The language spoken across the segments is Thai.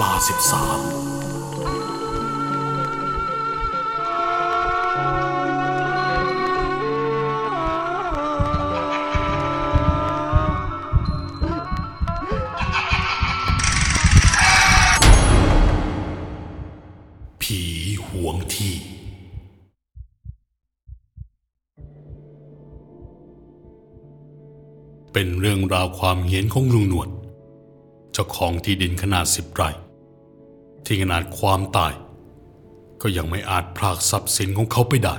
ลาสิบสามผีห่วงที่เป็นเรื่องราวความเหี้ยนของลุงหนวด เจ้าของที่ดินขนาดสิบไร่ ที่ขนาดความตาย ก็ยังไม่อาจพรากทรัพย์สินของเขาไปได้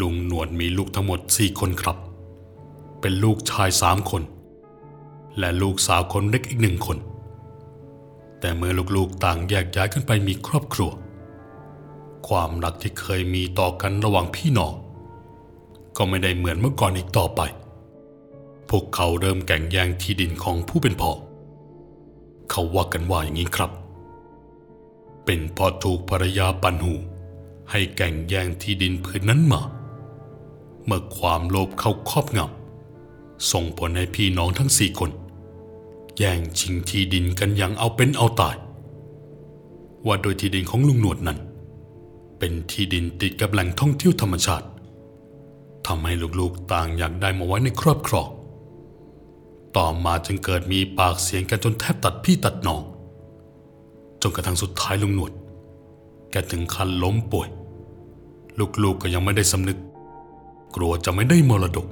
ลุงหนวดมีลูกทั้งหมดสี่คนครับ เป็นลูกชายสามคน และลูกสาวคนเล็กอีกหนึ่งคน แต่เมื่อลูกๆต่างแยกย้ายกันไปมีครอบครัว ความรักที่เคยมีต่อกันระหว่างพี่น้องก็ไม่ได้เหมือนเมื่อก่อนอีกต่อไป พวกเขาเริ่มแก่งแย่งที่ดินของผู้เป็นพ่อ เขาว่ากันว่าอย่างนี้ครับ เป็นเพอถูกภรรยาปันหู ให้แก่งแย่งที่ดินผืนนั้นมา เมื่อความโลภเข้าครอบงำส่งผลให้พี่น้องทั้งสี่คน แย่งชิงที่ดินกันอย่างเอาเป็นเอาตาย ว่าโดยที่ดินของลุงหนวดนั้น เป็นที่ดินติดกับแหล่งท่องเที่ยวธรรมชาติทำให้ลูกๆต่างอยากได้มาไว้ในครอบครอง ต่อมาจึงเกิดมีปากเสียงกันจนแทบตัดพี่ตัดน้อง จนกระทั่งสุดท้ายลุงหนวด แกถึงขั้นล้มป่วย ลูกๆก็ยังไม่ได้สำนึก กลัวจะไม่ได้มรดก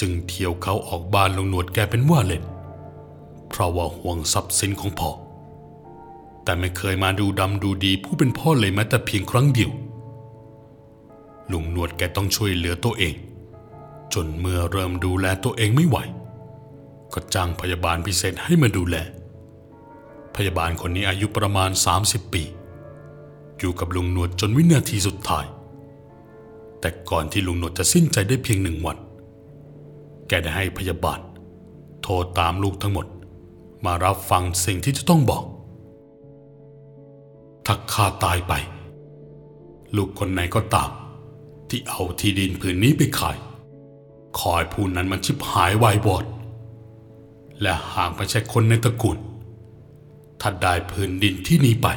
จึงเที่ยวเขาออกบ้านลุงหนวดแกเป็นว่าเล่น เพราะว่าห่วงทรัพย์สินของพ่อ แต่ไม่เคยมาดูดำดูดีผู้เป็นพ่อเลยแม้แต่เพียงครั้งเดียว ลุงหนวดแกต้องช่วยเหลือตัวเองจนเมื่อเริ่มดูแลตัวเองไม่ไหว ก็จ้างพยาบาลพิเศษให้มาดูแล พยาบาลคนนี้อายุประมาณ 30 ปี อยู่กับลุงหนวดจนวินาทีสุดท้าย แต่ก่อนที่ลุงหนวดจะสิ้นใจได้เพียงหนึ่งวัน แกได้ให้พยาบาล โทรตามลูกทั้งหมด มารับฟังสิ่งที่จะต้องบอก ถ้าข้าตายไป ลูกคนไหนก็ตามที่เอาที่ดินผืนนี้ไปขายขอให้ผู้นั้นมันชิบหายวายวอด และหากไม่ใช่คนในตระกูลถ้าได้ผืนดินที่นี้ไป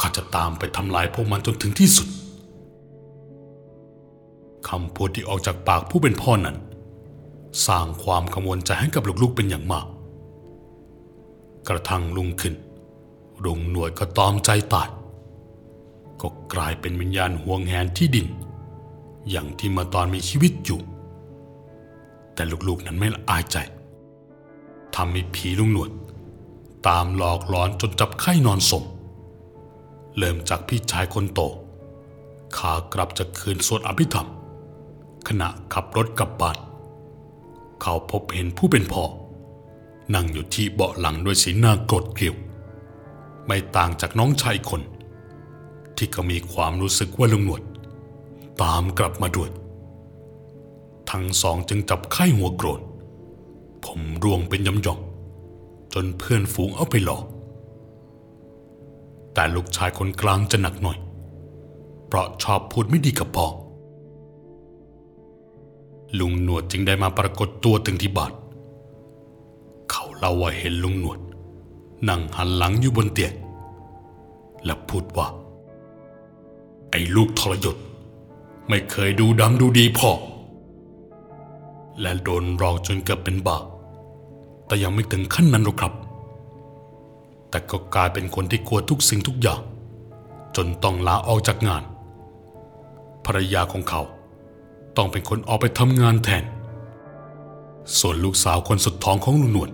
ข้าจะตามไปทำลายพวกมันจนถึงที่สุดคำพูดที่ออกจากปากผู้เป็นพ่อนั้น สร้างความกังวลใจให้กับลูกๆเป็นอย่างมาก กระทั่งลุงขึ้นลุงหน่วดก็ตอมใจตายก็กลายเป็นวิญญาณห่วงแหนที่ดิน อย่างที่เมื่อตอนมีชีวิตอยู่ แต่ลูกๆนั้นไม่ละอายใจ ทำให้ผีลุงหนวด ตามหลอกหลอนจนจับไข้นอนสมเริ่มจากพี่ชายคนโต ขากลับจากคืนสวดอภิธรรม ขณะขับรถกลับบ้านเขาพบเห็นผู้เป็นพ่อ นั่งอยู่ที่เบาะหลังด้วยสีหน้าโกรธเกลียว ไม่ต่างจากน้องชายคน ที่ก็มีความรู้สึกว่าลุงหนวด ตามกลับมาด้วย ทั้งสองจึงจับไข้หัวโกรธ ผมร่วงเป็นยำหยองจนเพื่อนฝูงเอาไปหลอก แต่ลูกชายคนกลางจะหนักหน่อย เพราะชอบพูดไม่ดีกับพ่อลุงหนวดจึงได้มาปรากฏตัวถึงที่บ้านเขาเล่าว่าเห็นลุงหนวด นั่งหันหลังอยู่บนเตียงและพูดว่า ไอ้ลูกทรยศไม่เคยดูดำดูดีพ่อและโดนหลอกจนเกือบเป็นบาป แต่ยังไม่ถึงขั้นนั้นหรอกครับ แต่ก็กลายเป็นคนที่กลัวทุกสิ่งทุกอย่าง จนต้องลาออกจากงาน ภรรยาของเขาต้องเป็นคนออกไปทำงานแทน ส่วนลูกสาวคนสุดท้องของลุงหนวด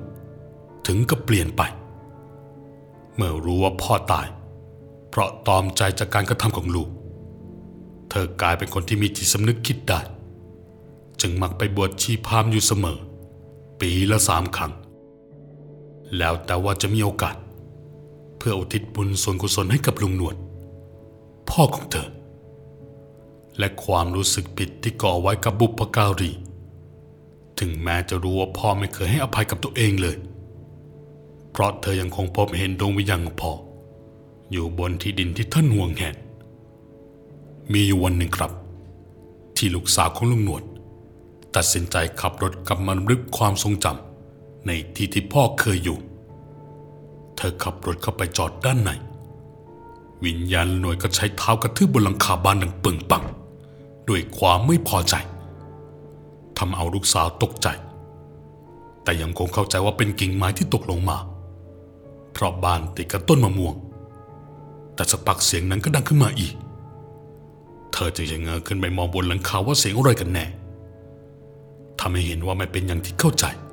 ถึงกับเปลี่ยนไป เมื่อรู้ว่าพ่อตาย เพราะตอมใจจากการกระทำของลูก เธอกลายเป็นคนที่มีจิตสำนึกคิดได้ จึงมักไปบวชชีพามอยู่เสมอ ปีละสามครั้ง แล้วแต่ว่าจะมีโอกาส เพื่ออุทิศบุญส่วนกุศลให้กับลุงหนวด พ่อของเธอ และความรู้สึกผิดที่ก่อไว้กับบุพการี ถึงแม้จะรู้ว่าพ่อไม่เคยให้อภัยกับตัวเองเลย เพราะเธอยังคงพบเห็นดวงวิญญาณของพ่อ อยู่บนที่ดินที่ท่านห่วงแหนมีอยู่วันหนึ่งครับ ที่ลูกสาวของลุงหนวด ตัดสินใจขับรถกลับมาลึกความทรงจำ ในที่ที่พ่อเคยอยู่ เธอขับรถเข้าไปจอดด้านใน วิญญาณหน่วยก็ใช้เท้ากระทืบบนหลังคาบ้านดังปึงปัง ด้วยความไม่พอใจทำเอาลูกสาวตกใจ แต่ยังคงเข้าใจว่าเป็นกิ่งไม้ที่ตกลงมา เพราะบ้านติดกับต้นมะม่วง แต่สักพักเสียงนั้นก็ดังขึ้นมาอีก เธอจึงเงยขึ้นไปมองบนหลังคาว่าเสียงอะไรกันแน่ทำให้เห็นว่าไม่เป็นอย่างที่เข้าใจเ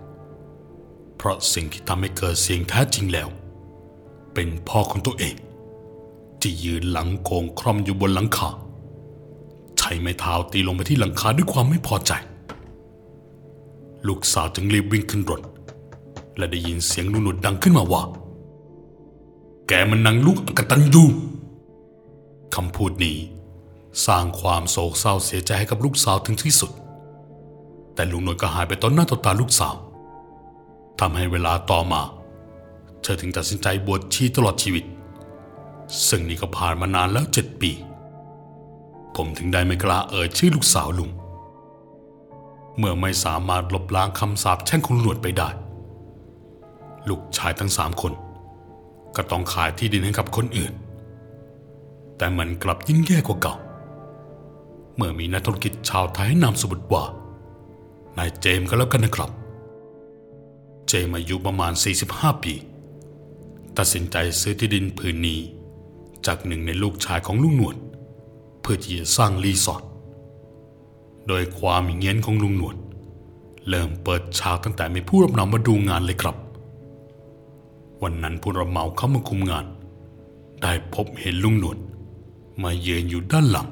พราะสิ่งที่ทำให้เกิดเสียงแท้จริงแล้ว เป็นพ่อของตัวเอง ที่ยืนหลังโกงคร่อมอยู่บนหลังคาใช้ไม้เท้าตีลงไปที่หลังคาด้วยความไม่พอใจ ลูกสาวจึงรีบวิ่งขึ้นรถและได้ยินเสียงนุ่นดังขึ้นมาว่า แกมันนางลูกอกตันยูคำพูดนี้สร้างความโศกเศร้าเสียใจให้กับลูกสาวถึงที่สุด แต่ลุงหนวดก็หายไปต่อหน้าต่อตาลูกสาว ทำให้เวลาต่อมา เธอถึงตัดสินใจบวชชีตลอดชีวิต ซึ่งนี่ก็ผ่านมานานแล้วเจ็ดปี ผมถึงได้ไม่กล้าเอ่ยชื่อลูกสาวลุง เมื่อไม่สามารถลบล้างคำสาปแช่งของลุงหนวดไปได้ ลูกชายทั้งสามคน ก็ต้องขายที่ดินให้กับคนอื่น แต่มันกลับยิ่งแย่กว่าเก่า เมื่อมีนักธุรกิจชาวไทยนามสมมุติว่านายเจมส์ก็แล้วกันนะครับ เจมส์อายุประมาณ 45 ปี ตัดสินใจซื้อที่ดินผืนนี้ จากหนึ่งในลูกชายของลุงหนวด เพื่อที่จะสร้างรีสอร์ทโดยความเงี้ยนของลุงหนวด เริ่มเปิดฉากตั้งแต่มีผู้รับเหมามาดูงานเลยครับ วันนั้นผู้รับเหมาเข้ามาคุมงาน ได้พบเห็นลุงหนวด มาเยืนอยู่ด้านหลัง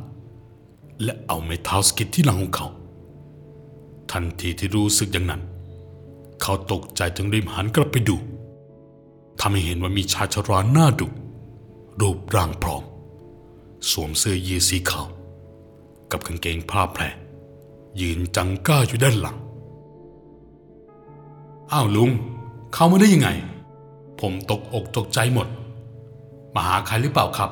และเอาไม้เท้าสกิดที่หลังของเขา ทันทีที่รู้สึกอย่างนั้น เขาตกใจจึงรีบหันกลับไปดูทำให้เห็นว่ามีชายชราหน้าดุรูปร่างพร้อม สวมเสื้อยีสีขาวกับกางเกงผ้าแพรยืนจังก้าอยู่ด้านหลัง อ้าวลุง เข้ามาได้ยังไง ผมตกอกตกใจหมด มาหาใครหรือเปล่าครับ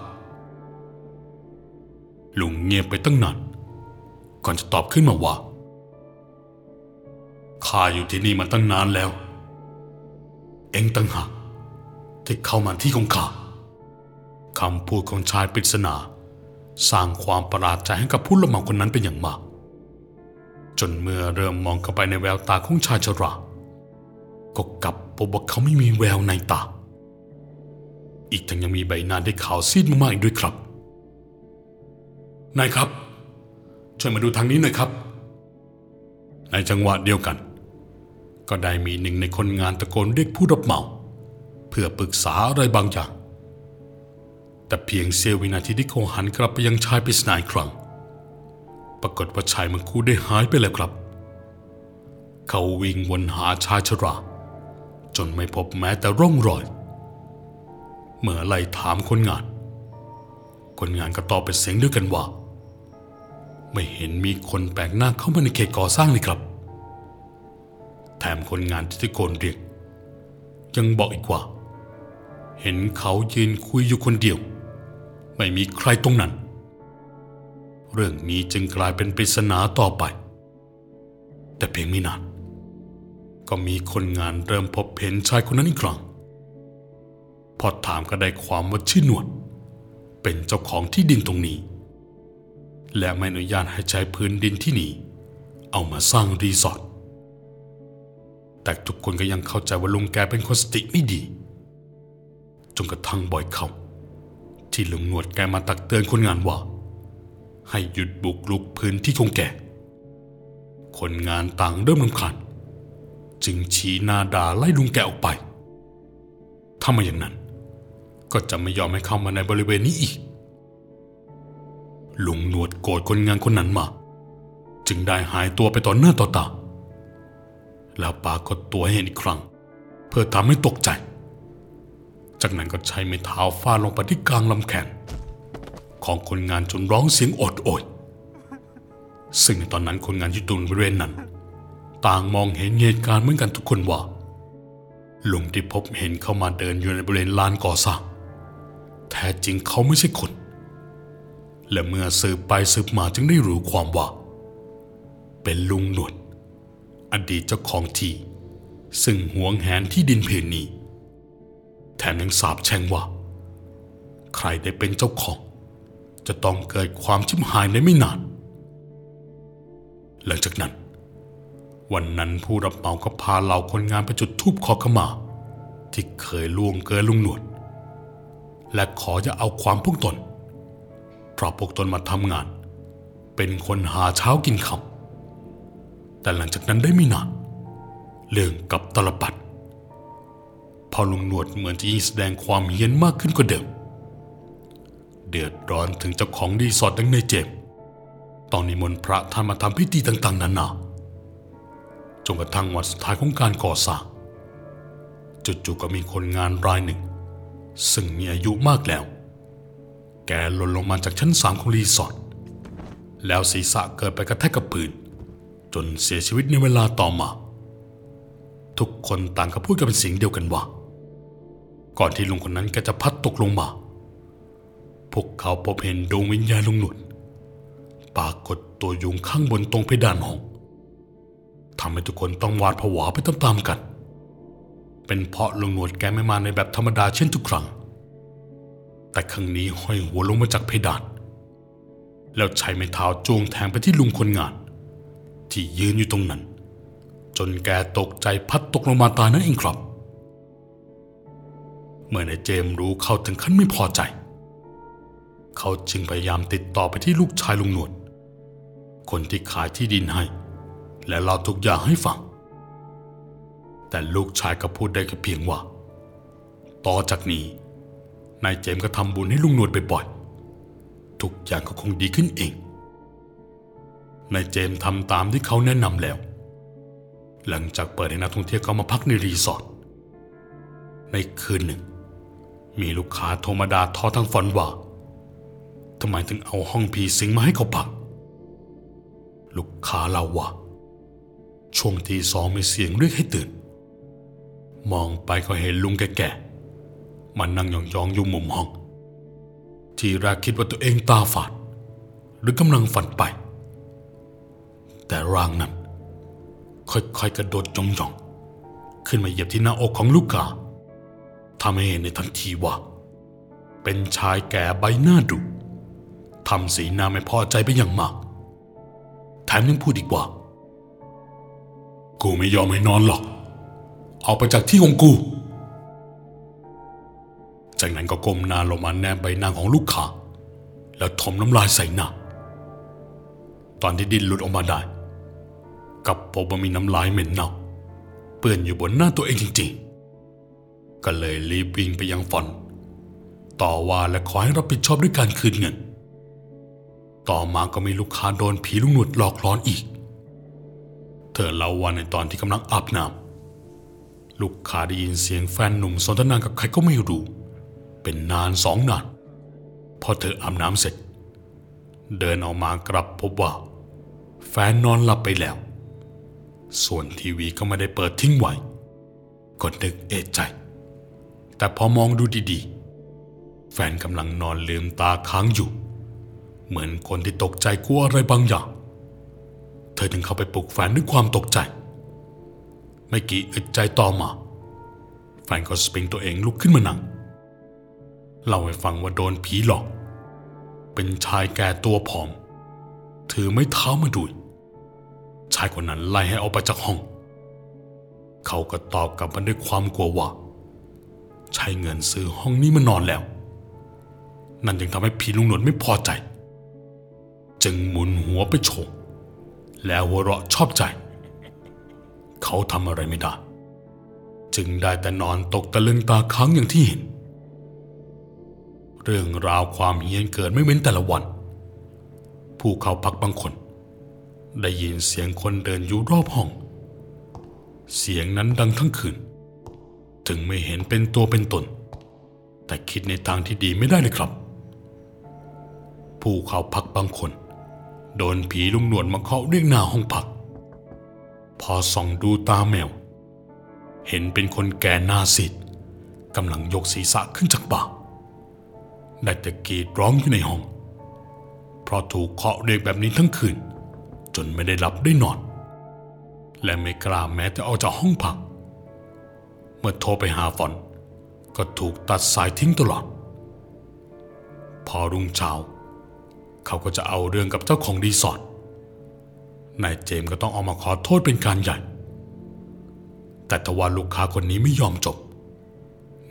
ลุงเงียบไปตั้งนานก่อนจะตอบขึ้นมาว่า ข้าอยู่ที่นี่มาตั้งนานแล้ว เองตั้งหากที่เข้ามาที่ของข้าคำพูดของชายปริศนาสร้างความประหลาดใจให้กับผู้ละเมาคนนั้นเป็นอย่างมาก จนเมื่อเริ่มมองเข้าไปในแววตาของชายชราก็กลับพบว่าเขาไม่มีแววในตา อีกทั้งยังมีใบหน้าได้ขาวซีดมากๆอีกด้วยครับ นายครับ ช่วยมาดูทางนี้หน่อยครับ ในจังหวะเดียวกัน ก็ได้มีหนึ่งในคนงานตะโกนเรียกผู้รับเหมา เพื่อปรึกษาอะไรบางอย่าง แต่เพียงเสี้ยววินาทีที่เขาหันกลับไปยังชายปริศนาอีกครั้ง ปรากฏว่าชายมังคูได้หายไปแล้วครับ เขาวิ่งวนหาชายชรา จนไม่พบแม้แต่ร่องรอย เมื่อไล่ถามคนงาน คนงานก็ตอบเป็นเสียงเดียวกันว่า ไม่เห็นมีคนแปลกหน้าเข้ามาในเขตก่อสร้างเลยครับ ถมคนงานที่ตะโกนเรียก ยังบอกอีกว่า เห็นเขายืนคุยอยู่คนเดียว ไม่มีใครตรงนั้น เรื่องนี้จึงกลายเป็นปริศนาต่อไป แต่เพียงไม่นานก็มีคนงานเริ่มพบเห็นชายคนนั้นอีกครั้งพอถามก็ได้ความว่าชื่อหนวด เป็นเจ้าของที่ดินตรงนี้ และไม่อนุญาตให้ใช้พื้นดินที่นี่ เอามาสร้างรีสอร์ท แต่ทุกคนก็ยังเข้าใจว่าลุงแกเป็นคนสติไม่ดี จนกระทั่งบ่อยเข้าที่ลุงหนวดแกมาตักเตือนคนงานว่า ให้หยุดบุกรุกพื้นที่ของแก คนงานต่างเริ่มรำคาญจึงชี้หน้าด่าไล่ลุงแกออกไป ถ้าไม่อย่างนั้น ก็จะไม่ยอมให้เข้ามาในบริเวณนี้อีก ลุงหนวดโกรธคนงานคนนั้นมา จึงได้หายตัวไปต่อหน้าต่อตา แล้วปรากฏตัวให้เห็นอีกครั้ง เพื่อทำให้ตกใจ จากนั้นก็ใช้ไม้เท้าฟาดลงไปที่กลางลำแขน ของคนงานจนร้องเสียงโอดโอย ซึ่งในตอนนั้นคนงานที่ตรงบริเวณนั้น ต่างมองเห็นเหตุการณ์เหมือนกันทุกคนว่าลุงที่พบเห็นเข้ามาเดินอยู่ในบริเวณลานก่อสร้างแท้จริงเขาไม่ใช่คน และเมื่อสืบไปสืบมาจึงได้รู้ความว่า เป็นลุงหนวด อดีตเจ้าของที่ ซึ่งหวงแหนที่ดินเพนนี้แถมยังสาบแช่งว่า ใครได้เป็นเจ้าของ จะต้องเกิดความชิบหายในไม่นาน หลังจากนั้น วันนั้นผู้รับเหมาก็พาเหล่าคนงานไปจุดธูปขอขมา ที่เคยล่วงเกินลุงหนวด และขอจะเอาความพวกตนเพราะพวกตนมาทำงาน เป็นคนหาเช้ากินค่ำ แต่หลังจากนั้นได้ไม่นานเรื่องกับตลปัดพอลุงหนวดเหมือนจะยิ่งแสดงความเฮี้ยนมากขึ้นกว่าเดิม เดือดร้อนถึงเจ้าของรีสอร์ทอย่างนายเจมส์ต้องนิมนต์พระท่านมาทำพิธีต่างๆนานาจนกระทั่งวันสุดท้ายของการก่อสร้างจู่ๆก็มีคนงานรายหนึ่ง ซึ่งมีอายุมากแล้ว แกหล่นลงมาจากชั้นสามของรีสอร์ทแล้วศีรษะเกิดไปกระแทกกับพื้น จนเสียชีวิตในเวลาต่อมา ทุกคนต่างก็พูดกันเป็นเสียงเดียวกันว่า ก่อนที่ลุงคนนั้นแกจะพัดตกลงมา พวกเขาพบเห็นดวงวิญญาณลุงหนุดปรากฏตัวยุงข้างบนตรงเพดานห้องทำให้ทุกคนต้องหวาดผวาไปตามๆกัน เป็นเพราะลุงหนวดแกไม่มาในแบบธรรมดาเช่นทุกครั้ง แต่ครั้งนี้ห้อยหัวลงมาจากเพดาน แล้วใช้ไม้เท้าจ้วงแทงไปที่ลุงคนงาน ที่ยืนอยู่ตรงนั้น จนแกตกใจพัดตกลงมาตายนั่นเองครับ เมื่อนายเจมส์รู้เข้าถึงขั้นไม่พอใจ เขาจึงพยายามติดต่อไปที่ลูกชายลุงหนวด คนที่ขายที่ดินให้ และเล่าทุกอย่างให้ฟัง แต่ลูกชายก็พูดได้แค่เพียงว่า ต่อจากนี้นายเจมส์ก็ทำบุญให้ลุงหนวดบ่อยๆทุกอย่างก็คงดีขึ้นเอง นายเจมส์ทำตามที่เขาแนะนำแล้ว หลังจากเปิดให้นักท่องเที่ยวเข้ามาพักในรีสอร์ทในคืนหนึ่ง มีลูกค้าโทรมาดาทอทั้งฝันว่าทำไมถึงเอาห้องผีสิงมาให้เขาพัก ลูกค้าเล่าว่า ช่วงที่สองมีเสียงเรียกให้ตื่น มองไปก็เห็นลุงแก่ๆมันนั่งยองๆอยู่มุมห้อง ทีแรกคิดว่าตัวเองตาฝาด หรือกำลังฝันไป แต่ร่างนั้น ค่อยๆกระโดดยองๆขึ้นมาเหยียบที่หน้าอกของลูกค้าทำให้เห็นในทันทีว่า เป็นชายแก่ใบหน้าดุทำสีหน้าไม่พอใจไปอย่างมาก แถมยังพูดอีกว่า กูไม่ยอมให้นอนหรอกออกไปจากที่ของกู จากนั้นก็ก้มหน้าลงมาแนบใบหน้าของลูกค้าแล้วถมน้ำลายใส่หน้า ตอนที่ดินหลุดออกมาได้ กลับพบว่ามีน้ำลายเหม็นเน่าเปื้อนอยู่บนหน้าตัวเองจริงๆ ก็เลยรีบวิ่งไปยังฟอน ต่อว่าและขอให้รับผิดชอบด้วยการคืนเงิน ต่อมาก็มีลูกค้าโดนผีลุงหนวดหลอกล้อนอีก เธอเล่าว่าในตอนที่กำลังอาบน้ำลูกค้าได้ยินเสียงแฟนหนุ่มสนทนากับใครก็ไม่รู้ เป็นนานสองนาน พอเธออาบน้ำเสร็จ เดินออกมากลับพบว่า แฟนนอนหลับไปแล้ว ส่วนทีวีก็ไม่ได้เปิดทิ้งไว้ก็นึกเอะใจ แต่พอมองดูดีๆ แฟนกำลังนอนลืมตาค้างอยู่ เหมือนคนที่ตกใจกลัวอะไรบางอย่าง เธอถึงเข้าไปปลุกแฟนด้วยความตกใจ ไม่กี่อึดใจต่อมา แฟนก็สปริงตัวเองลุกขึ้นมานั่งเล่าให้ฟังว่าโดนผีหลอก เป็นชายแก่ตัวผอม ถือไม้เท้ามาด้วย ชายคนนั้นไล่ให้ออกไปจากห้อง เขาก็ตอบกลับมาด้วยความกลัวว่า ใช้เงินซื้อห้องนี้มานอนแล้ว นั่นยังทำให้ผีลุงหนวดไม่พอใจ จึงหมุนหัวไปโฉงแล้วหัวเราะชอบใจ เขาทำอะไรไม่ได้ จึงได้แต่นอนตกตะลึงตาค้างอย่างที่เห็น เรื่องราวความเฮี้ยนเกิดไม่เว้นแต่ละวัน ผู้เขาพักบางคน ได้ยินเสียงคนเดินอยู่รอบห้อง เสียงนั้นดังทั้งคืน ถึงไม่เห็นเป็นตัวเป็นตน แต่คิดในทางที่ดีไม่ได้เลยครับ ผู้เขาพักบางคน โดนผีลุงหนวดมาเคาะเรียกหน้าห้องพัก พอส่องดูตาแมว เห็นเป็นคนแก่หน้าซีดกำลังยกศีรษะขึ้นจากบ่าได้แต่กรีดร้องอยู่ในห้อง เพราะถูกเคาะเรียกแบบนี้ทั้งคืน จนไม่ได้หลับได้นอน และไม่กล้าแม้แต่ออกจากห้องพัก เมื่อโทรไปหาฟอนก็ถูกตัดสายทิ้งตลอด พอรุ่งเช้า เขาก็จะเอาเรื่องกับเจ้าของรีสอร์ทนายเจมส์ก็ต้องออกมาขอโทษเป็นการใหญ่ แต่ทว่าลูกค้าคนนี้ไม่ยอมจบ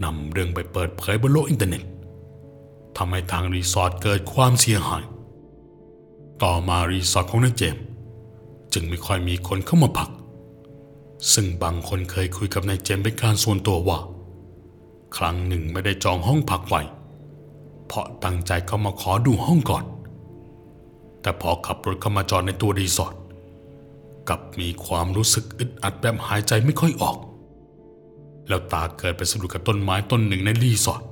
นำเรื่องไปเปิดเผยบนโลกอินเทอร์เน็ตทำให้ทางรีสอร์ทเกิดความเสียหาย ต่อมารีสอร์ทของนายเจมส์ จึงไม่ค่อยมีคนเข้ามาพัก ซึ่งบางคนเคยคุยกับนายเจมส์เป็นการส่วนตัวว่า ครั้งหนึ่งไม่ได้จองห้องพักไว้ เพราะตั้งใจเข้ามาขอดูห้องก่อน แต่พอขับรถเข้ามาจอดในตัวรีสอร์ทกลับมีความรู้สึกอึดอัดแบบหายใจไม่ค่อยออก แล้วตาเกิดไปสะดุดกับต้นไม้ต้นหนึ่งในรีสอร์ท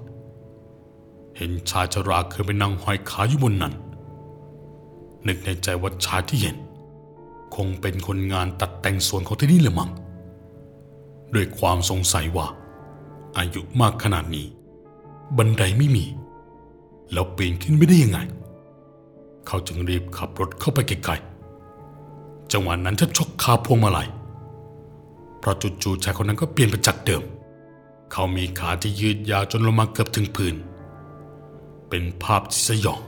เห็นชายชราขึ้นไปนั่งห้อยขาอยู่บนนั้น นึกในใจว่าชายที่เห็น คงเป็นคนงานตัดแต่งสวนของที่นี่ละมั้งด้วยความสงสัยว่า อายุมากขนาดนี้ บันไดไม่มี แล้วปีนขึ้นไม่ได้ยังไง เขาจึงรีบขับรถเข้าไปไกลๆจังหวะนั้นแทบชกคาพวงมาลัยเพราะจู่ๆชายคนนั้นก็เปลี่ยนไปจากเดิม เขามีขาที่ยืดยาวจนลงมาเกือบถึงพื้นเป็นภาพที่สยอง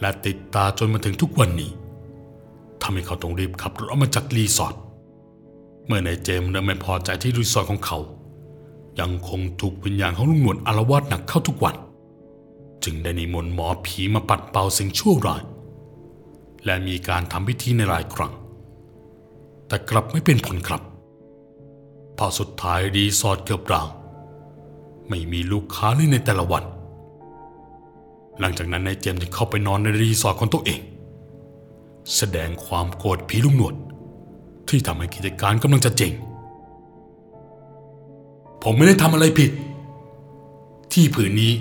และติดตาจนมาถึงทุกวันนี้ ทำให้เขาต้องรีบขับรถออกมาจากรีสอร์ทเมื่อนายเจมส์เริ่มไม่พอใจที่รีสอร์ทของเขา ยังคงถูกวิญญาณของลุงหนวดอาละวาดหนักเข้าทุกวัน จึงได้นิมนต์หมอผีมาปัดเป่าสิ่งชั่วร้าย และมีการทำพิธีในหลายครั้ง แต่กลับไม่เป็นผลครับพอสุดท้ายรีสอร์ทเกือบร้างไม่มีลูกค้าเลยในแต่ละวัน หลังจากนั้นนายเจมส์จึงเข้าไปนอนในรีสอร์ทของตัวเอง แสดงความโกรธผีลุงหนวด ที่ทำให้กิจการกำลังจะเจ๊งผมไม่ได้ทำอะไรผิด ที่ผืนนี้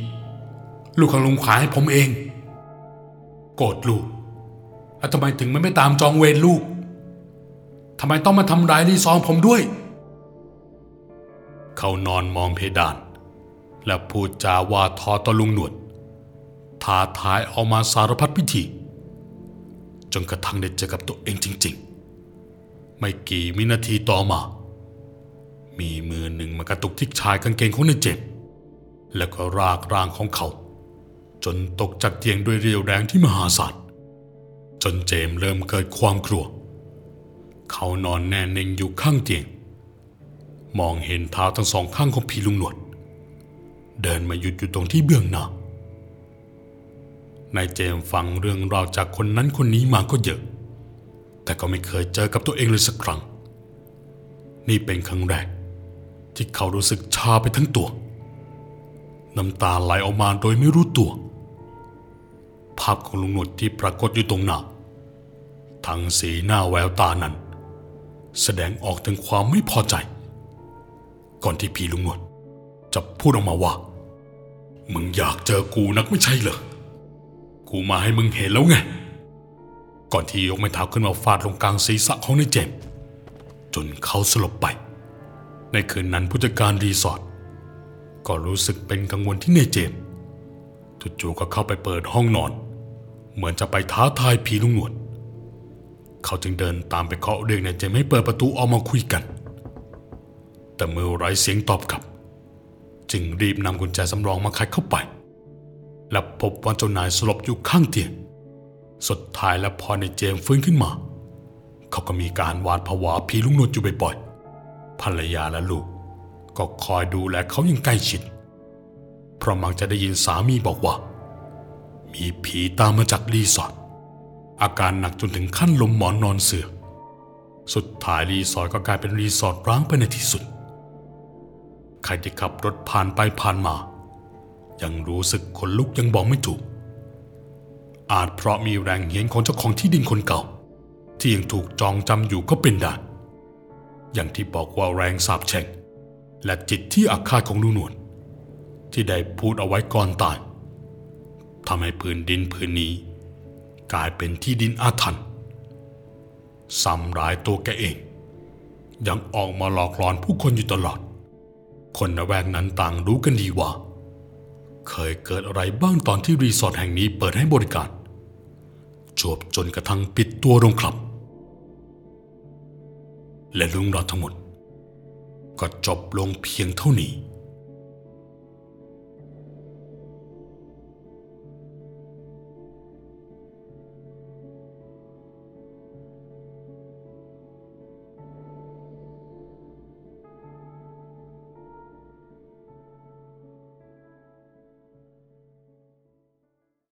ลูกของลุงขายให้ผมเอง โกรธลูกแล้วทำไมถึงไม่ไม่ตามจองเวรลูกทำไมต้องมาทำร้ายรีซองผมด้วย เขานอนมองเพดาน และพูดจาว่าทอต่อลุงหนวดท้าทายเอามาสารพัดพิธี จนกระทั่งได้เจอกับตัวเองจริง ๆ ไม่กี่วินาทีต่อมา มีมือหนึ่งมากระตุกที่ชายกางเกงของนายเจมส์แล้วก็รากร่างของเขา จนตกจากเตียงด้วยเรียวแรงที่มหาศาลจนเจมส์เริ่มเกิดความกลัว เขานอนแน่นิ่งอยู่ข้างเตียง มองเห็นเท้าทั้งสองข้างของผีลุงหนวด เดินมาหยุดอยู่ตรงที่เบื้องหน้า นายเจมฟังเรื่องราวจากคนนั้นคนนี้มาก็เยอะ แต่ก็ไม่เคยเจอกับตัวเองเลยสักครั้ง นี่เป็นครั้งแรก ที่เขารู้สึกชาไปทั้งตัว น้ำตาไหลออกมาโดยไม่รู้ตัว ภาพของลุงหนวดที่ปรากฏอยู่ตรงหน้า ทั้งสีหน้าแววตานั้น แสดงออกถึงความไม่พอใจ ก่อนที่พี่ลุงหนวดจะพูดออกมาว่า มึงอยากเจอกูนักไม่ใช่เหรอ กูมาให้มึงเห็นแล้วไง ก่อนที่ยกไม้เท้าขึ้นมาฟาดลงกลางศีรษะของนายเจมจนเขาสลบไป ในคืนนั้นผู้จัดการรีสอร์ทก็รู้สึกเป็นกังวลที่นายเจมจู่ๆก็เข้าไปเปิดห้องนอน เหมือนจะไปท้าทายผีลุงหนวด เขาจึงเดินตามไปเคาะเรียกนายเจมให้เปิดประตูออกมาคุยกัน แต่เมื่อไร้เสียงตอบกลับ จึงรีบนำกุญแจสำรองมาไขเข้าไป และพบว่าเจ้านายสลบอยู่ข้างเตียง สุดท้ายแล้วพอในเจมฟื้นขึ้นมา เขาก็มีการหวาดผวาผีลุงนวดอยู่บ่อยๆภรรยาและลูก ก็คอยดูแลเขาอย่างใกล้ชิด เพราะมักจะได้ยินสามีบอกว่า มีผีตามมาจากรีสอร์ทอาการหนักจนถึงขั้นล้มหมอนนอนเสื่อ สุดท้ายรีสอร์ทก็กลายเป็นรีสอร์ทร้างไปในที่สุด ใครที่ขับรถผ่านไปผ่านมา ยังรู้สึกขนลุกอย่างบอกไม่ถูก อาจเพราะมีแรงเหียนของเจ้าของที่ดินคนเก่า ที่ยังถูกจองจำอยู่ก็เป็นได้ อย่างที่บอกว่าแรงสาบแช่งและจิตที่อาฆาตของลุงนวดที่ได้พูดเอาไว้ก่อนตายทำให้พื้นดินพื้นนี้ กลายเป็นที่ดินอาถรรพ์ซ้ำร้ายตัวแกเอง ยังออกมาหลอกหลอนผู้คนอยู่ตลอด คนในแวกนั้นต่างรู้กันดีว่า เคยเกิดอะไรบ้างตอนที่รีสอร์ทแห่งนี้เปิดให้บริการ จวบจนกระทั่งปิดตัวลงครับ และเรื่องราวทั้งหมด ก็จบลงเพียงเท่านี้